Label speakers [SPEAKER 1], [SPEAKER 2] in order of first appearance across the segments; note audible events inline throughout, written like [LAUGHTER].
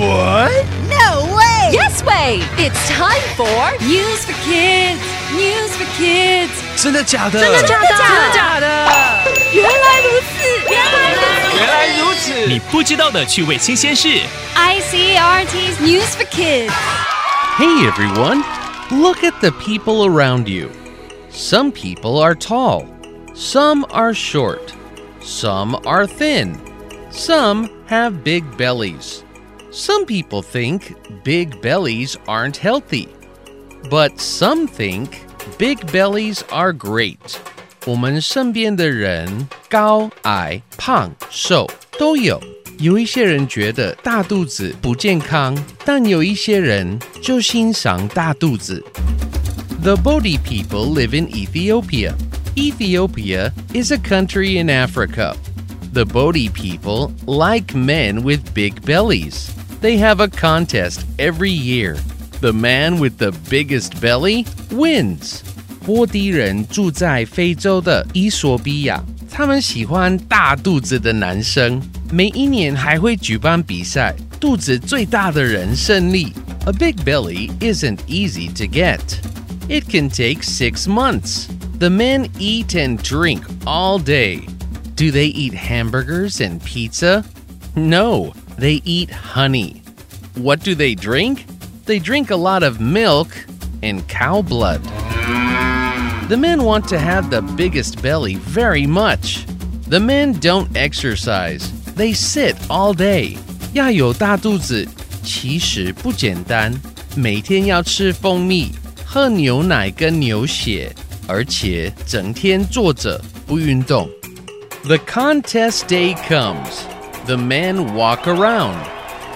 [SPEAKER 1] What?
[SPEAKER 2] No way!
[SPEAKER 3] Yes way! It's time for News for Kids. News for Kids.
[SPEAKER 1] 真的假的？
[SPEAKER 3] 真的假的？
[SPEAKER 2] 真的假的？
[SPEAKER 3] 原来如此，原来如此。
[SPEAKER 1] 原来如此。
[SPEAKER 4] 你不知道的趣味新鲜事。
[SPEAKER 3] ICRT's News for Kids.
[SPEAKER 5] Hey everyone! Look at the people around you. Some people are tall, some are short, some are thin, some have big bellies. Some people think big bellies aren't healthy, but some think big bellies are great. 我们身边的人高矮胖瘦都有，有一些人觉得大肚子不健康，但有一些人就欣赏大肚子。The Bodi people live in Ethiopia. Ethiopia is a country in Africa. The Bodi people like men with big bellies. They have a contest every year. The man with the biggest belly wins. 波迪人住在非洲的伊索比亚，他们喜欢大肚子的男生。每一年还会举办比赛，肚子最大的人胜利。A big belly isn't easy to get. It can take six months. The men eat and drink all day. Do they eat hamburgers and pizza? No, they eat honey. What do they drink? They drink a lot of milk and cow blood. The men want to have the biggest belly very much. The men don't exercise, they sit all day. 要有大肚子其实不简单，每天要吃蜂蜜、喝牛奶跟牛血，而且整天坐着不运动。The contest day comes. The men walk around.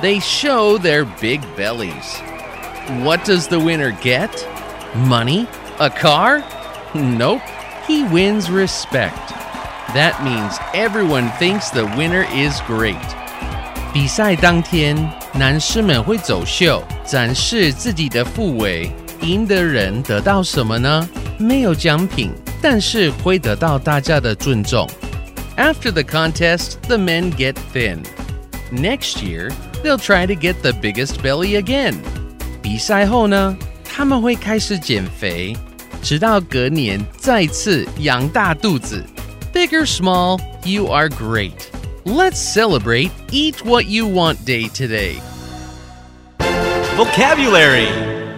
[SPEAKER 5] They show their big bellies. What does the winner get? Money? A car? [LAUGHS] Nope. He wins respect. That means everyone thinks the winner is great. 比赛当天，男士们会走秀，展示自己的腹围。赢的人得到什么呢？没有奖品，但是会得到大家的尊重。 After the contest, the men get thin. Next year, they'll try to get the biggest belly again. 比赛后呢，他们会开始减肥，直到隔年再次养大肚子。Big or small, you are great. Let's celebrate Eat What You Want Day today.
[SPEAKER 1] Vocabulary.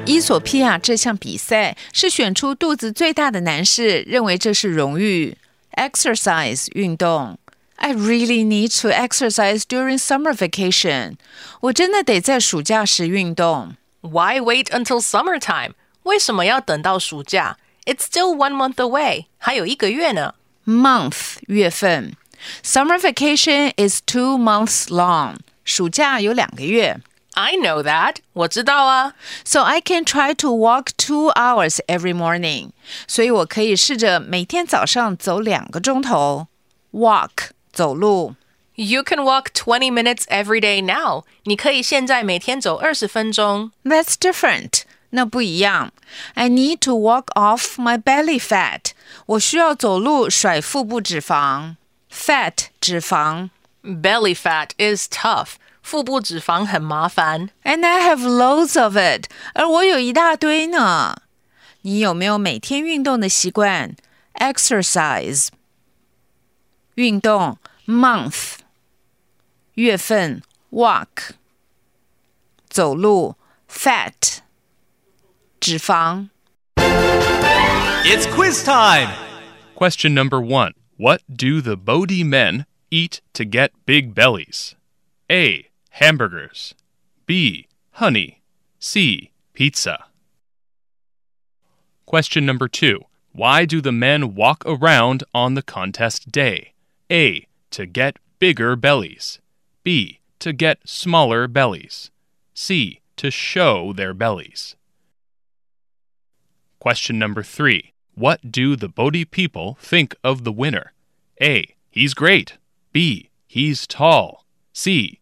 [SPEAKER 2] 伊索比亚这项比赛是选出肚子最大的男士，认为这是荣誉。 Exercise 运动。I really need to exercise during summer vacation。我真的得在暑假时运动。
[SPEAKER 6] Why wait until summertime? 为什么要等到暑假？It's still one month away，还有一个月呢。
[SPEAKER 2] Month 月份。Summer vacation is two months long。暑假有两个月。
[SPEAKER 6] I know that，我知道啊。
[SPEAKER 2] So I can try to walk two hours every morning。所以我可以试着每天早上走两个钟头。Walk 走路。
[SPEAKER 6] You can walk twenty minutes every day now。你可以现在每天走二十分钟。
[SPEAKER 2] That's different. 那不一样。I need to walk off my belly fat. 我需要走路甩腹部脂肪。Fat 脂肪。
[SPEAKER 6] Belly fat is tough， 腹部脂肪很麻烦。
[SPEAKER 2] And I have loads of it，而我有一大堆呢。你有没有每天运动的习惯？Exercise，运动，month，月份，walk，走路，fat，脂肪。
[SPEAKER 1] It's quiz time.
[SPEAKER 4] Question number one What do the Bodi men eat to get big bellies? A. Hamburgers. B. Honey. C. Pizza. Question number two Why do the men walk around on the contest day? A. To get bigger bellies. B. To get smaller bellies. C. To show their bellies. Question number three What do the Bodi people think of the winner? A. He's great. B. He's tall. C.